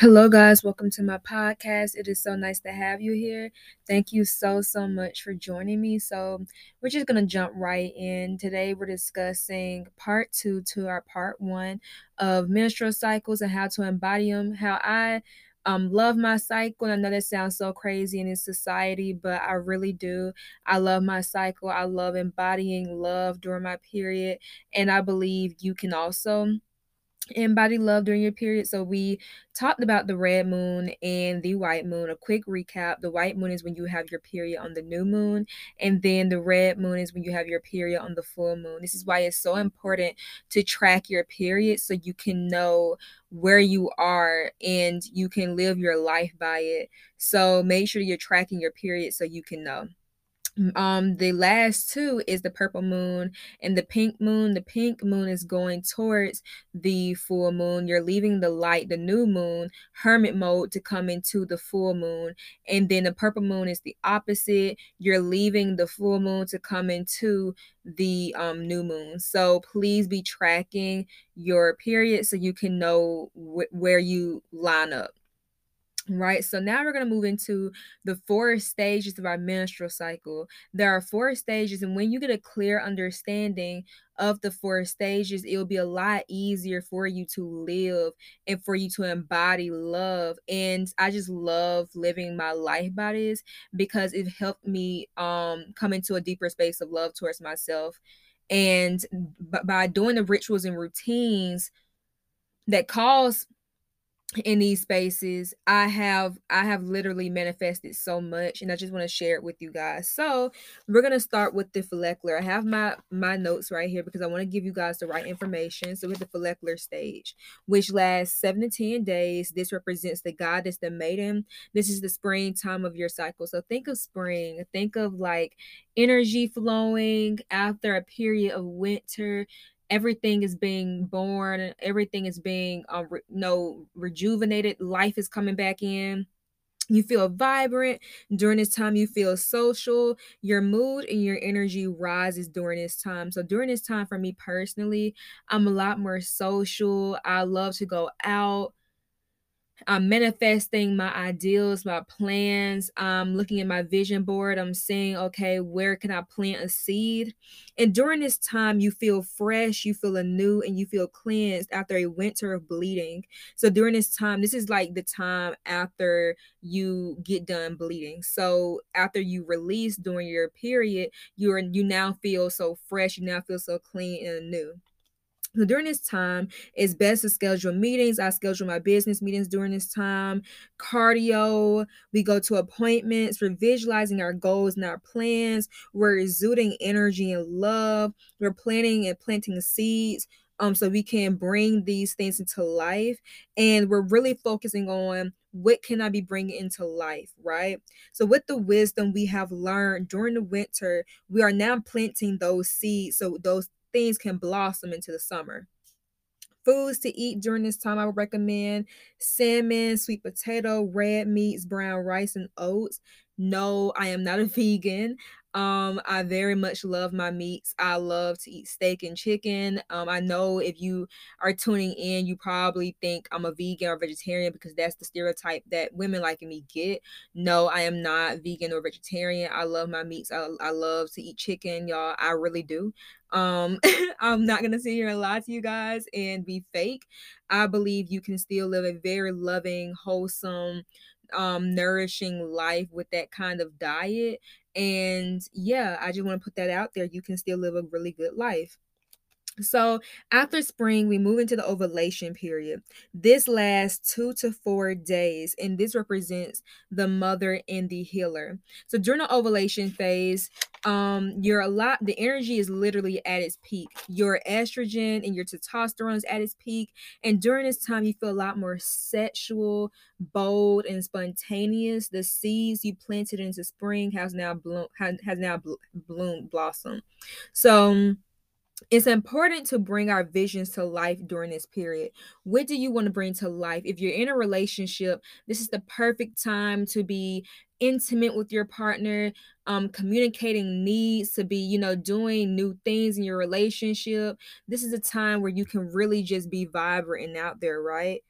Hello, guys. Welcome to my podcast. It is so nice to have you here. Thank you so, so much for joining me. So, we're just going to jump right in. Today, we're discussing part two to our part one of menstrual cycles and how to embody them. How I um, love my cycle. And I know that sounds so crazy in this society, but I really do. I love my cycle. I love embodying love during my period. And I believe you can also embody love during your period. So we talked about the red moon and the white moon. A quick recap. The white moon is when you have your period on the new moon, and then the red moon is when you have your period on the full moon. This is why it's so important to track your period so you can know where you are and you can live your life by it. So make sure you're tracking your period so you can know um the last two is the purple moon and the pink moon. The pink moon is going towards the full moon. You're leaving the light the new moon hermit mode to come into the full moon. And then the purple moon is the opposite. You're leaving the full moon to come into the um, new moon. So please be tracking your period so you can know wh- where you line up Right. So now we're going to move into the four stages of our menstrual cycle. There are four stages, and when you get a clear understanding of the four stages, it'll be a lot easier for you to live and for you to embody love. And I just love living my life by this because it helped me um come into a deeper space of love towards myself. And by doing the rituals and routines that cause in these spaces i have i have literally manifested so much and i just want to share it with you guys. So we're going to start with the follicular i have my my notes right here because i want to give you guys the right information. So with the follicular stage which lasts seven to ten days. This represents the goddess the maiden. This is the spring time of your cycle. So think of spring. Think of like energy flowing after a period of winter everything is being born everything is being uh, re- no rejuvenated life is coming back in. You feel vibrant during this time you feel social your mood and your energy rises during this time. So during this time for me personally i'm a lot more social. I love to go out I'm manifesting my ideals, my plans. I'm looking at my vision board. I'm saying, okay, where can I plant a seed? And during this time, you feel fresh, you feel anew, and you feel cleansed after a winter of bleeding. So during this time, this is like the time after you get done bleeding. So after you release during your period, you're you now feel so fresh, you now feel so clean and new. So during this time, it's best to schedule meetings. I schedule my business meetings during this time. Cardio, we go to appointments. We're visualizing our goals and our plans. We're exuding energy and love. We're planting and planting seeds um so we can bring these things into life and we're really focusing on what can i be bringing into life right so with the wisdom we have learned during the winter we are now planting those seeds so those things can blossom into the summer. Foods to eat during this time, I would recommend salmon, sweet potato, red meats, brown rice, and oats. No, I am not a vegan. Um, I very much love my meats. I love to eat steak and chicken. Um, I know if you are tuning in, you probably think I'm a vegan or vegetarian because that's the stereotype that women like me get. No, I am not vegan or vegetarian. I love my meats. I, I love to eat chicken, y'all. I really do. Um, I'm not gonna sit here and lie to you guys and be fake. I believe you can still live a very loving, wholesome, um, nourishing life with that kind of diet. And yeah, I just want to put that out there. You can still live a really good life. So after spring, we move into the ovulation period. This lasts two to four days, and this represents the mother and the healer. So during the ovulation phase, um, you're a lot, the energy is literally at its peak. Your estrogen and your testosterone is at its peak. And during this time, you feel a lot more sexual, bold, and spontaneous. The seeds you planted into spring has now bloom has, now bl- bloomed, blossomed. So it's important to bring our visions to life during this period. What do you want to bring to life? If you're in a relationship, this is the perfect time to be intimate with your partner, um, communicating needs, to be, you know, doing new things in your relationship. This is a time where you can really just be vibrant and out there, right?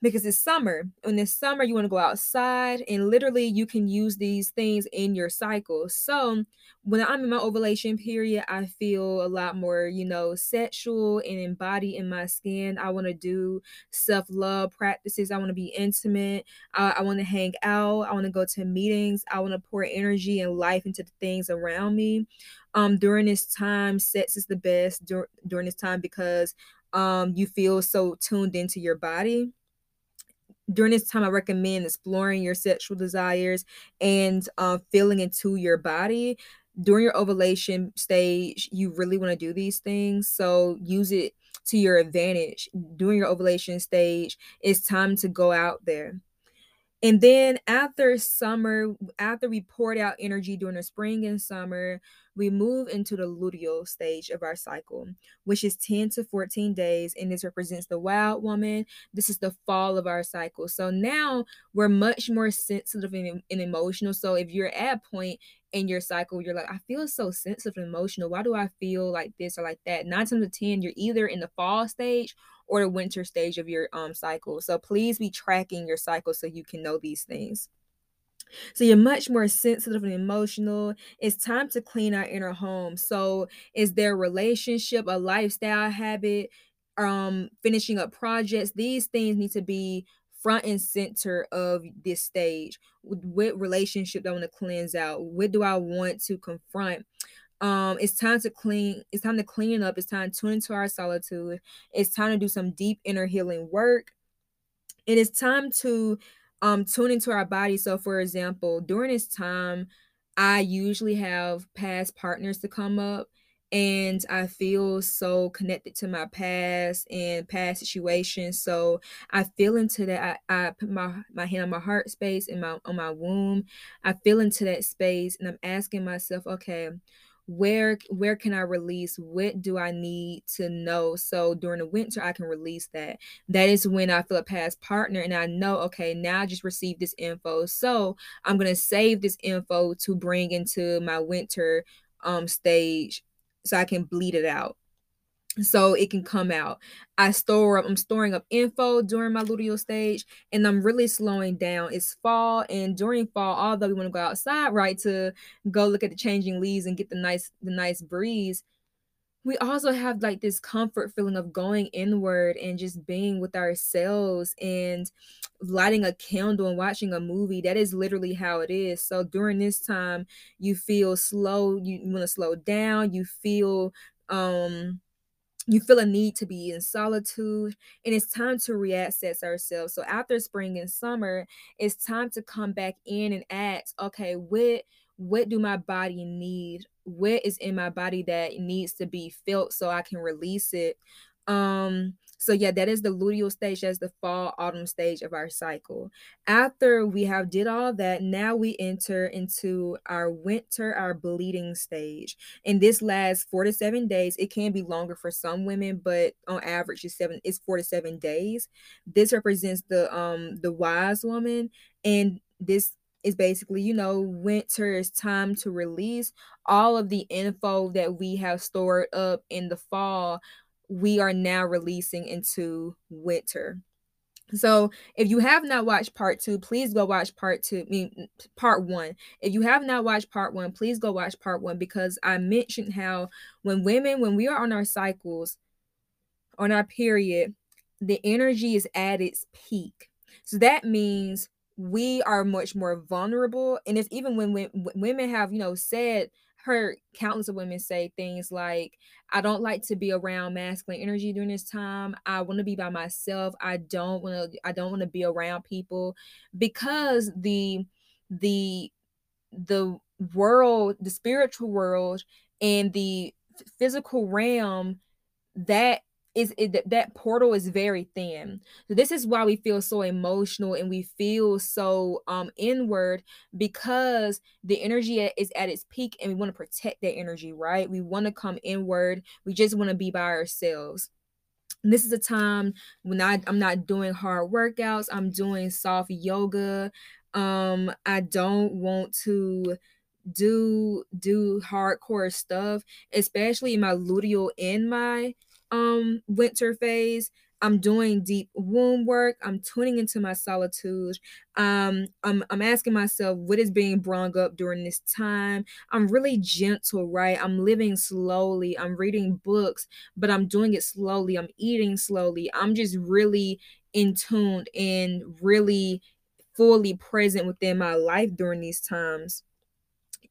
Because it's summer. In this summer, you want to go outside, and literally, you can use these things in your cycle. So, when I'm in my ovulation period, I feel a lot more, you know, sexual and embodied in my skin. I want to do self love practices. I want to be intimate. I, I want to hang out. I want to go to meetings. I want to pour energy and life into the things around me. Um, during this time, sex is the best dur- during this time because um you feel so tuned into your body during this time, I recommend exploring your sexual desires and uh, feeling into your body. During your ovulation stage, you really want to do these things. So use it to your advantage. During your ovulation stage, it's time to go out there. And then after summer, after we poured out energy during the spring and summer, we move into the luteal stage of our cycle, which is 10 to 14 days. And this represents the wild woman. This is the fall of our cycle. So now we're much more sensitive and, and emotional. So if you're at a point in your cycle, you're like, I feel so sensitive and emotional. Why do I feel like this or like that? Nine times out of 10, you're either in the fall stage or the winter stage of your um cycle. So please be tracking your cycle so you can know these things. So you're much more sensitive and emotional. It's time to clean our inner home. So is there a relationship, a lifestyle habit, um, finishing up projects? These things need to be front and center of this stage. What relationship do I want to cleanse out? What do I want to confront? um it's time to clean it's time to clean up it's time to tune into our solitude it's time to do some deep inner healing work and it is time to um tune into our body so for example during this time i usually have past partners to come up and I feel so connected to my past and past situations. So I feel into that. I, I put my my hand on my heart space and my on my womb. I feel into that space, and I'm asking myself, okay, where where can i release? What do i need to know? So during the winter i can release that. That is when i feel a past partner and i know okay now i just received this info. So i'm going to save this info to bring into my winter um stage so i can bleed it out so it can come out. I store up, I'm storing up info during my luteal stage, and I'm really slowing down. It's fall, and during fall, although we want to go outside, right, to go look at the changing leaves and get the nice, the nice breeze, we also have like this comfort feeling of going inward and just being with ourselves and lighting a candle and watching a movie. That is literally how it is. So during this time, you feel slow, you, you want to slow down, you feel um you feel a need to be in solitude and it's time to reassess ourselves. So after spring and summer it's time to come back in and ask okay what what do my body need? What is in my body that needs to be felt so i can release it? Um so yeah, that is the luteal stage. That's the fall autumn stage of our cycle. After we have did all that, now we enter into our winter, our bleeding stage. And this lasts four to seven days. It can be longer for some women, but on average it's seven, it's four to seven days. This represents the um the wise woman. And this is basically, you know, winter is time to release all of the info that we have stored up in the fall we are now releasing into winter. So if you have not watched part two, please go watch part two. I mean, part one. If you have not watched part one, please go watch part one because I mentioned how when women, when we are on our cycles, on our period, the energy is at its peak. So that means we are much more vulnerable. And it's even when, when women have, you know, said heard countless of women say things like, I don't like to be around masculine energy during this time. I want to be by myself. I don't want to I don't want to be around people because the the the world, the spiritual world and the physical realm that is it, that portal is very thin. So this is why we feel so emotional and we feel so um inward because the energy is at its peak and we want to protect that energy, right? We want to come inward. We just want to be by ourselves. This is a time when I, I'm not doing hard workouts. I'm doing soft yoga. Um, I don't want to do do hardcore stuff, especially in my luteal in my um winter phase I'm doing deep womb work. I'm tuning into my solitude. Um, I'm I'm asking myself what is being brought up during this time. I'm really gentle, right? I'm living slowly. I'm reading books, but I'm doing it slowly. I'm eating slowly. I'm just really in tune and really fully present within my life during these times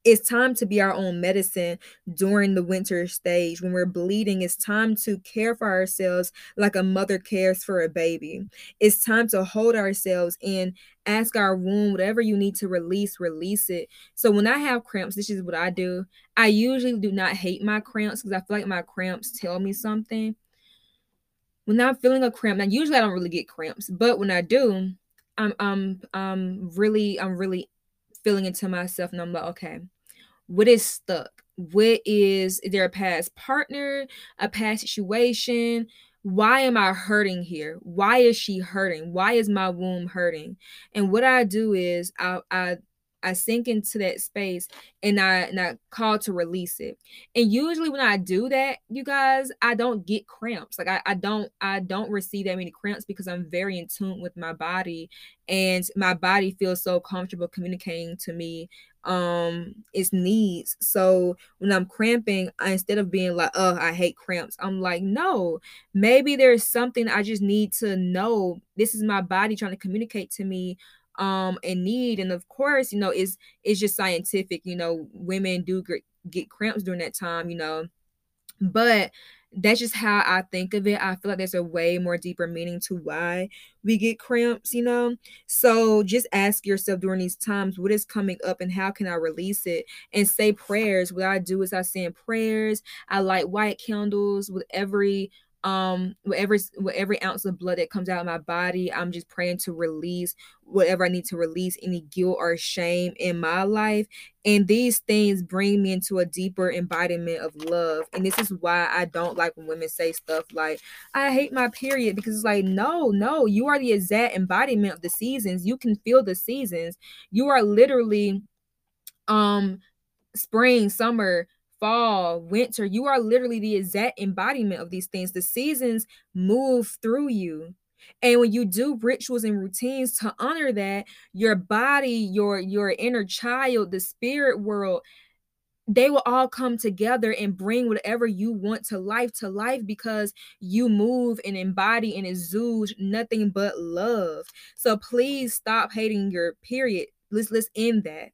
it's time to be our own medicine during the winter stage. When we're bleeding it's time to care for ourselves like a mother cares for a baby. It's time to hold ourselves and ask our womb whatever you need to release release it. So when i have cramps this is what i do. I usually do not hate my cramps because i feel like my cramps tell me something. When i'm feeling a cramp now usually i don't really get cramps but when i do i'm i'm i'm really i'm really feeling into myself and I'm like, okay, what is stuck? What is, is there a past partner, a past situation? Why am I hurting here? Why is she hurting? Why is my womb hurting? And what I do is I I I sink into that space and I and I call to release it. And usually when I do that, you guys, I don't get cramps. Like I, I don't I don't receive that many cramps because I'm very in tune with my body and my body feels so comfortable communicating to me um its needs. So when I'm cramping, I, instead of being like, oh, I hate cramps, I'm like, no, maybe there's something I just need to know. This is my body trying to communicate to me um in need and of course you know it's it's just scientific you know women do get, get cramps during that time you know but that's just how I think of it. I feel like there's a way more deeper meaning to why we get cramps, you know? So just ask yourself during these times, what is coming up and how can I release it? And say prayers. What I do is I say prayers. I light white candles with every um whatever with every ounce of blood that comes out of my body i'm just praying to release whatever i need to release any guilt or shame in my life. And these things bring me into a deeper embodiment of love. And this is why i don't like when women say stuff like i hate my period because it's like no no you are the exact embodiment of the seasons. You can feel the seasons. You are literally um spring summer fall, winter. You are literally the exact embodiment of these things. The seasons move through you. And when you do rituals and routines to honor that, your body, your your inner child, the spirit world, they will all come together and bring whatever you want to life to life because you move and embody and exude nothing but love. So please stop hating your period. Let's let's end that.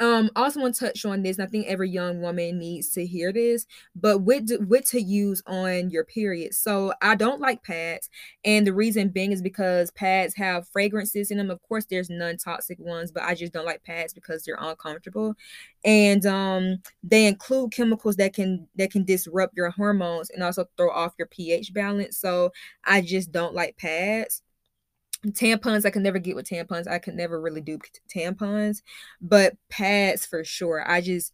Um, also want to touch on this. I think every young woman needs to hear this, but what do, what to use on your period. So I don't like pads, and the reason being is because pads have fragrances in them. Of course, there's non-toxic ones, but I just don't like pads because they're uncomfortable, and um, they include chemicals that can that can disrupt your hormones and also throw off your pH balance. So I just don't like pads tampons i can never get with tampons i can never really do tampons but pads for sure i just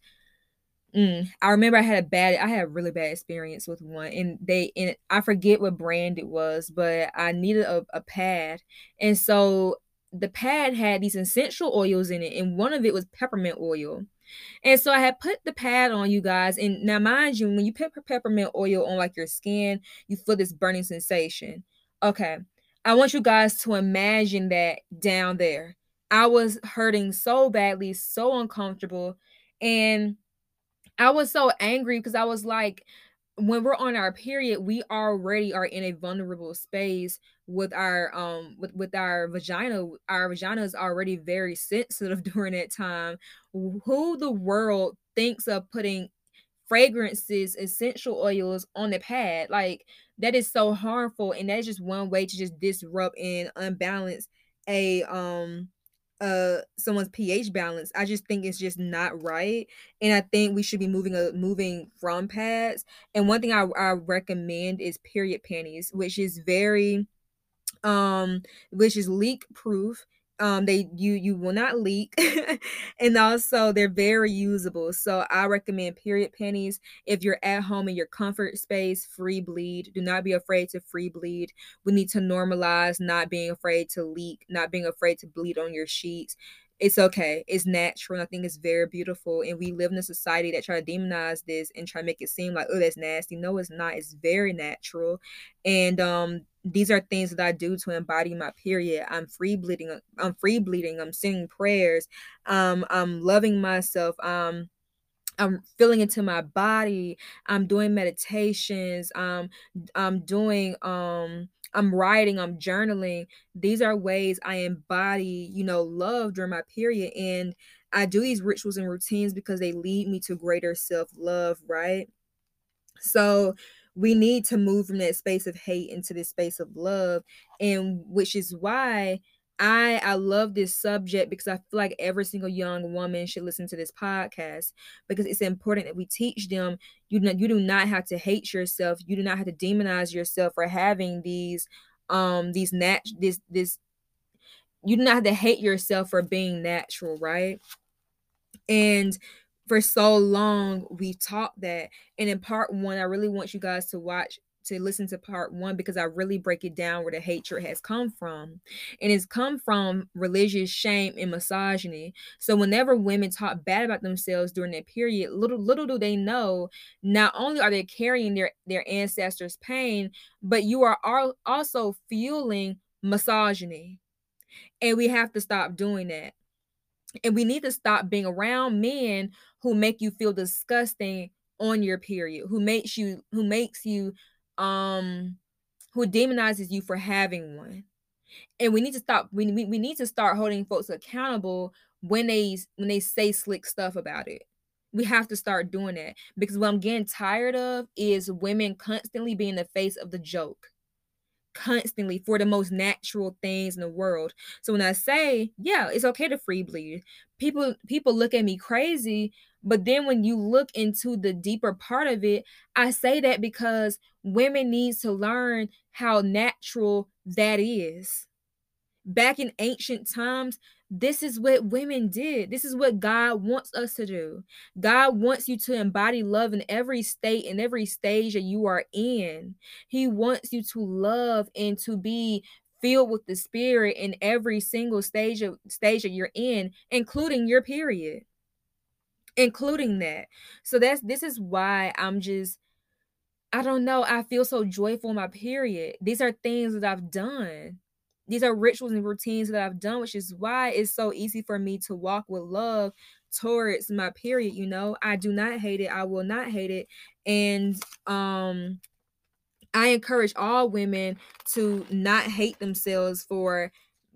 mm, i remember i had a bad i had a really bad experience with one and they and i forget what brand it was but i needed a, a pad and so the pad had these essential oils in it and one of it was peppermint oil and so I had put the pad on you guys. And now, mind you, when you put peppermint oil on like your skin, you feel this burning sensation. Okay. I want you guys to imagine that down there. I was hurting so badly, so uncomfortable. And I was so angry because I was like, when we're on our period, we already are in a vulnerable space with our um with, with our vagina. Our vagina is already very sensitive during that time. Who the world thinks of putting fragrances, essential oils on the pad? Like that is so harmful and that's just one way to just disrupt and unbalance a um uh someone's pH balance. I just think it's just not right. And I think we should be moving a uh, moving from pads. And one thing I, I recommend is period panties, which is very um which is leak proof um they you you will not leak and also they're very usable so i recommend period panties if you're at home in your comfort space free bleed do not be afraid to free bleed we need to normalize not being afraid to leak not being afraid to bleed on your sheets it's okay. It's natural. I think it's very beautiful. And we live in a society that try to demonize this and try to make it seem like, oh, that's nasty. No, it's not. It's very natural. And um these are things that I do to embody my period. I'm free bleeding. I'm free bleeding. I'm singing prayers. Um, I'm loving myself. Um, I'm feeling into my body. I'm doing meditations. Um, I'm doing um I'm writing, I'm journaling. These are ways I embody, you know, love during my period. And I do these rituals and routines because they lead me to greater self love, right? So we need to move from that space of hate into this space of love. And which is why I I love this subject because I feel like every single young woman should listen to this podcast because it's important that we teach them you know you do not have to hate yourself you do not have to demonize yourself for having these um these nat this this you do not have to hate yourself for being natural right and for so long we've taught that and in part one i really want you guys to watch to listen to part one because I really break it down where the hatred has come from. And it's come from religious shame and misogyny. So whenever women talk bad about themselves during that period, little little do they know, not only are they carrying their, their ancestors' pain, but you are also fueling misogyny. And we have to stop doing that. And we need to stop being around men who make you feel disgusting on your period, who makes you who makes you um who demonizes you for having one. And we need to stop we, we, we need to start holding folks accountable when they when they say slick stuff about it. We have to start doing that because what i'm getting tired of is women constantly being the face of the joke constantly for the most natural things in the world. So when I say, yeah, it's okay to free bleed, people people look at me crazy, but then when you look into the deeper part of it, I say that because women need to learn how natural that is. Back in ancient times, this is what women did. This is what God wants us to do. God wants you to embody love in every state and every stage that you are in. He wants you to love and to be filled with the spirit in every single stage of stage that you're in, including your period. Including that. So that's this is why I'm just I don't know, I feel so joyful in my period. These are things that I've done these are rituals and routines that I've done, which is why it's so easy for me to walk with love towards my period. You know, I do not hate it. I will not hate it. And um I encourage all women to not hate themselves for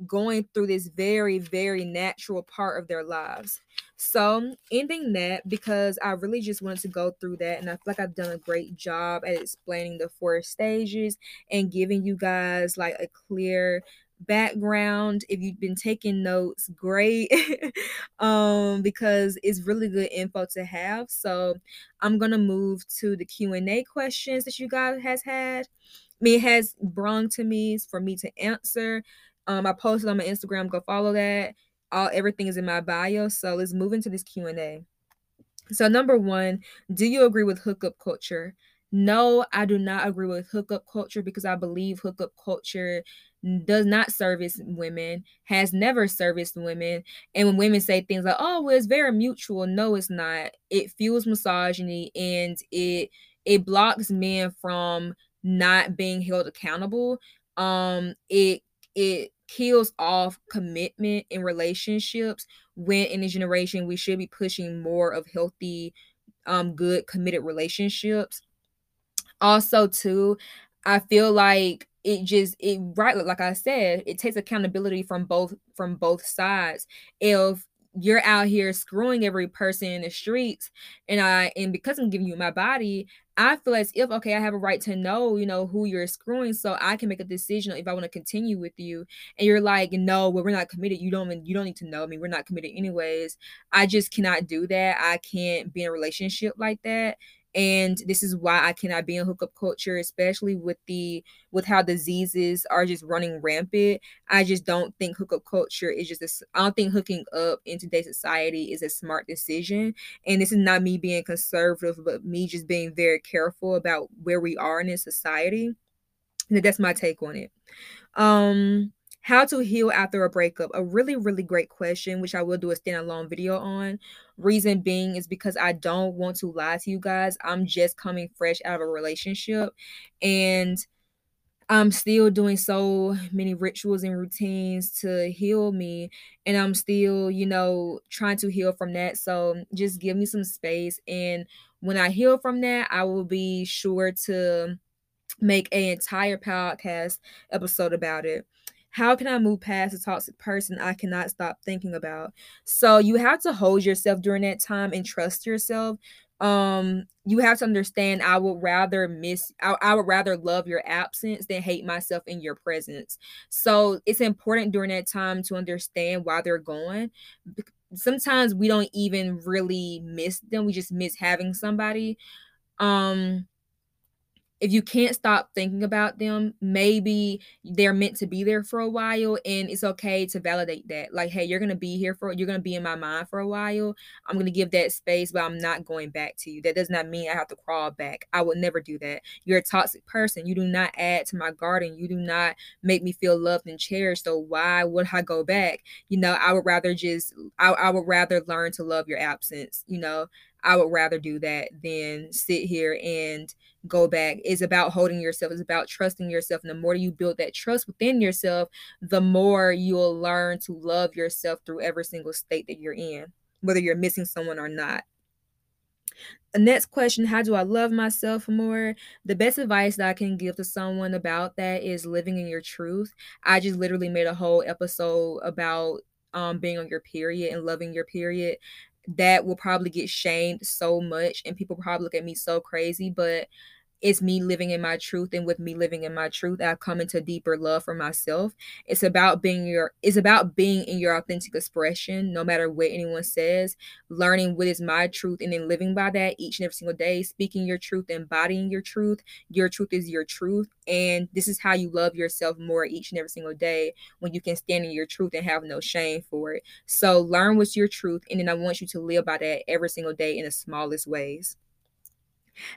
going through this very, very natural part of their lives. So, ending that because I really just wanted to go through that, and I feel like I've done a great job at explaining the four stages and giving you guys like a clear background if you've been taking notes great. Um because it's really good info to have. So i'm gonna move to the q&a questions that you guys has had. I mean, has brought to me for me to answer. Um i posted on my instagram go follow that. All everything is in my bio. So let's move into this q&a so number one do you agree with hookup culture? No, I do not agree with hookup culture because I believe hookup culture does not service women, has never serviced women. And when women say things like, oh, well, it's very mutual, no, it's not. It fuels misogyny and it it blocks men from not being held accountable. Um, it it kills off commitment in relationships when in a generation we should be pushing more of healthy, um, good committed relationships. Also, too, I feel like it just it right like I said, it takes accountability from both from both sides. If you're out here screwing every person in the streets and I and because I'm giving you my body, I feel as if okay, I have a right to know, you know, who you're screwing so I can make a decision if I want to continue with you. And you're like, no, well, we're not committed. You don't you don't need to know me. We're not committed anyways. I just cannot do that. I can't be in a relationship like that and this is why I cannot be in hookup culture, especially with the with how diseases are just running rampant. I just don't think hookup culture is just a, I don't think hooking up in today's society is a smart decision. And this is not me being conservative, but me just being very careful about where we are in this society. And that's my take on it. Um, how to heal after a breakup a really really great question which i will do a standalone video on. Reason being is because i don't want to lie to you guys i'm just coming fresh out of a relationship and i'm still doing so many rituals and routines to heal me and i'm still you know trying to heal from that. So just give me some space and when i heal from that i will be sure to make an entire podcast episode about it how can I move past a toxic person I cannot stop thinking about? So you have to hold yourself during that time and trust yourself. Um, you have to understand I would rather miss I, I would rather love your absence than hate myself in your presence. So it's important during that time to understand why they're gone. Sometimes we don't even really miss them. We just miss having somebody. Um if you can't stop thinking about them, maybe they're meant to be there for a while and it's okay to validate that. Like, hey, you're going to be here for you're going to be in my mind for a while. I'm going to give that space, but I'm not going back to you. That does not mean I have to crawl back. I would never do that. You're a toxic person. You do not add to my garden. You do not make me feel loved and cherished. So why would I go back? You know, I would rather just I, I would rather learn to love your absence, you know. I would rather do that than sit here and go back. It's about holding yourself, it's about trusting yourself. And the more you build that trust within yourself, the more you'll learn to love yourself through every single state that you're in, whether you're missing someone or not. The next question How do I love myself more? The best advice that I can give to someone about that is living in your truth. I just literally made a whole episode about um, being on your period and loving your period that will probably get shamed so much and people probably look at me so crazy but it's me living in my truth and with me living in my truth i've come into deeper love for myself. It's about being your it's about being in your authentic expression no matter what anyone says learning what is my truth and then living by that each and every single day speaking your truth embodying your truth. Your truth is your truth and this is how you love yourself more each and every single day when you can stand in your truth and have no shame for it. So learn what's your truth and then i want you to live by that every single day in the smallest ways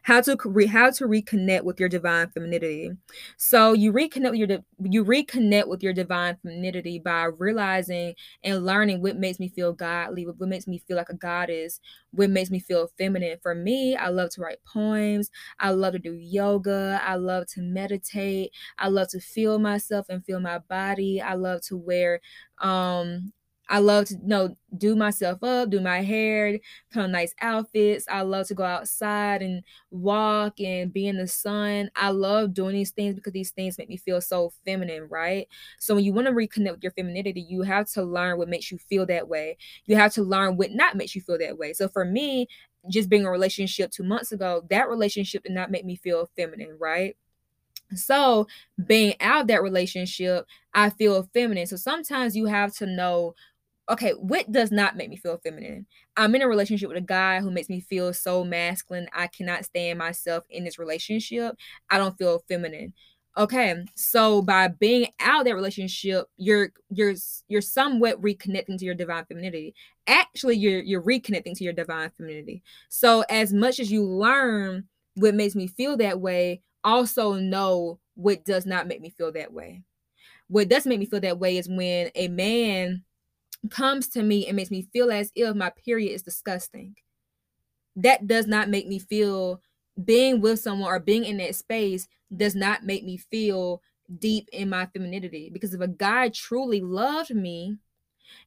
how to re, how to reconnect with your divine femininity. So you reconnect with your you reconnect with your divine femininity by realizing and learning what makes me feel godly what makes me feel like a goddess what makes me feel feminine. For me i love to write poems i love to do yoga i love to meditate i love to feel myself and feel my body i love to wear um I love to you know do myself up, do my hair, put on nice outfits. I love to go outside and walk and be in the sun. I love doing these things because these things make me feel so feminine, right? So when you want to reconnect with your femininity, you have to learn what makes you feel that way. You have to learn what not makes you feel that way. So for me, just being in a relationship two months ago, that relationship did not make me feel feminine, right? So, being out of that relationship, I feel feminine. So, sometimes you have to know okay, what does not make me feel feminine? I'm in a relationship with a guy who makes me feel so masculine. I cannot stand myself in this relationship. I don't feel feminine. Okay, so by being out that relationship, you're you're you're somewhat reconnecting to your divine femininity. Actually, you're you're reconnecting to your divine femininity. So as much as you learn what makes me feel that way, also know what does not make me feel that way. What does make me feel that way is when a man comes to me and makes me feel as if my period is disgusting. That does not make me feel being with someone or being in that space does not make me feel deep in my femininity. Because if a guy truly loved me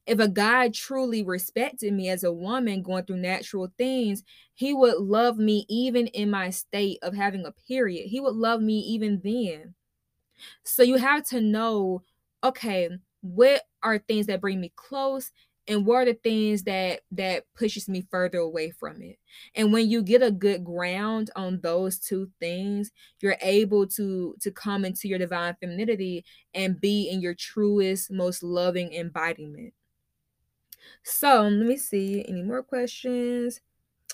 if a guy truly respected me as a woman going through natural things he would love me even in my state of having a period. He would love me even then. So you have to know okay what are things that bring me close and what are the things that that pushes me further away from it? And when you get a good ground on those two things you're able to to come into your divine femininity and be in your truest most loving embodiment. So let me see any more questions?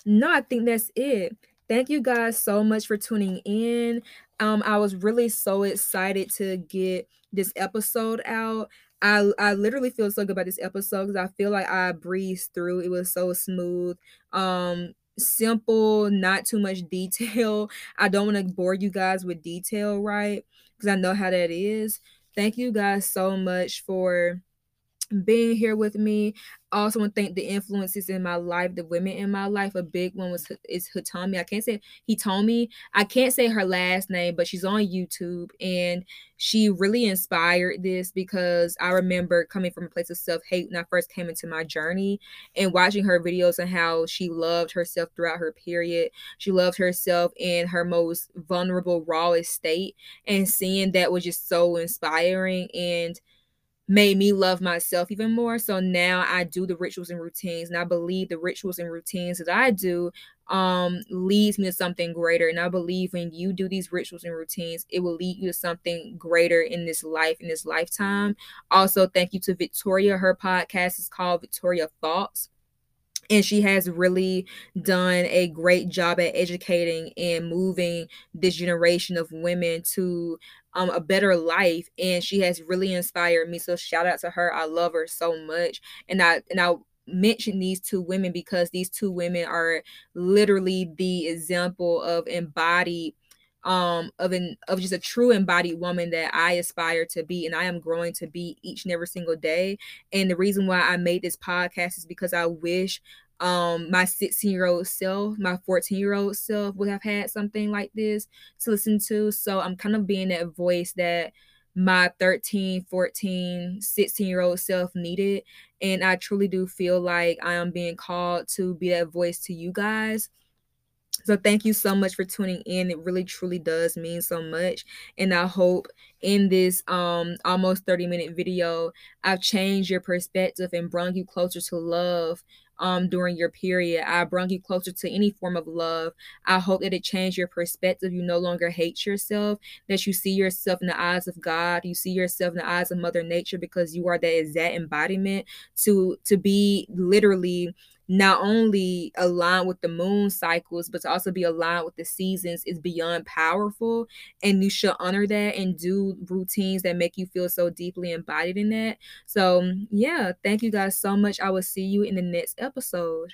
No i think that's it. Thank you guys so much for tuning in. Um i was really so excited to get this episode out I I literally feel so good about this episode because I feel like I breezed through. It was so smooth, um, simple, not too much detail. I don't want to bore you guys with detail, right? Because I know how that is. thank you guys so much for being here with me. I also want to thank the influences in my life, the women in my life. A big one was is Hitomi. I can't say Hitomi. I can't say her last name, but she's on YouTube and she really inspired this because I remember coming from a place of self hate when I first came into my journey and watching her videos and how she loved herself throughout her period. She loved herself in her most vulnerable, rawest state, and seeing that was just so inspiring and made me love myself even more. So now I do the rituals and routines, and I believe the rituals and routines that I do um leads me to something greater. And I believe when you do these rituals and routines, it will lead you to something greater in this life, in this lifetime. Also, thank you to Victoria. Her podcast is called Victoria Thoughts and she has really done a great job at educating and moving this generation of women to um, a better life and she has really inspired me so shout out to her i love her so much and i and i mention these two women because these two women are literally the example of embodied um of an of just a true embodied woman that I aspire to be and I am growing to be each and every single day. And the reason why I made this podcast is because I wish um my 16 year old self my 14 year old self would have had something like this to listen to so i'm kind of being that voice that my 13 14 16 year old self needed and i truly do feel like i am being called to be that voice to you guys so thank you so much for tuning in. It really truly does mean so much. And I hope in this um almost 30 minute video, I've changed your perspective and brought you closer to love um during your period. I brought you closer to any form of love. I hope that it changed your perspective. You no longer hate yourself, that you see yourself in the eyes of God, you see yourself in the eyes of Mother Nature because you are that exact embodiment to to be literally not only align with the moon cycles, but to also be aligned with the seasons is beyond powerful. And you should honor that and do routines that make you feel so deeply embodied in that. So, yeah, thank you guys so much. I will see you in the next episode.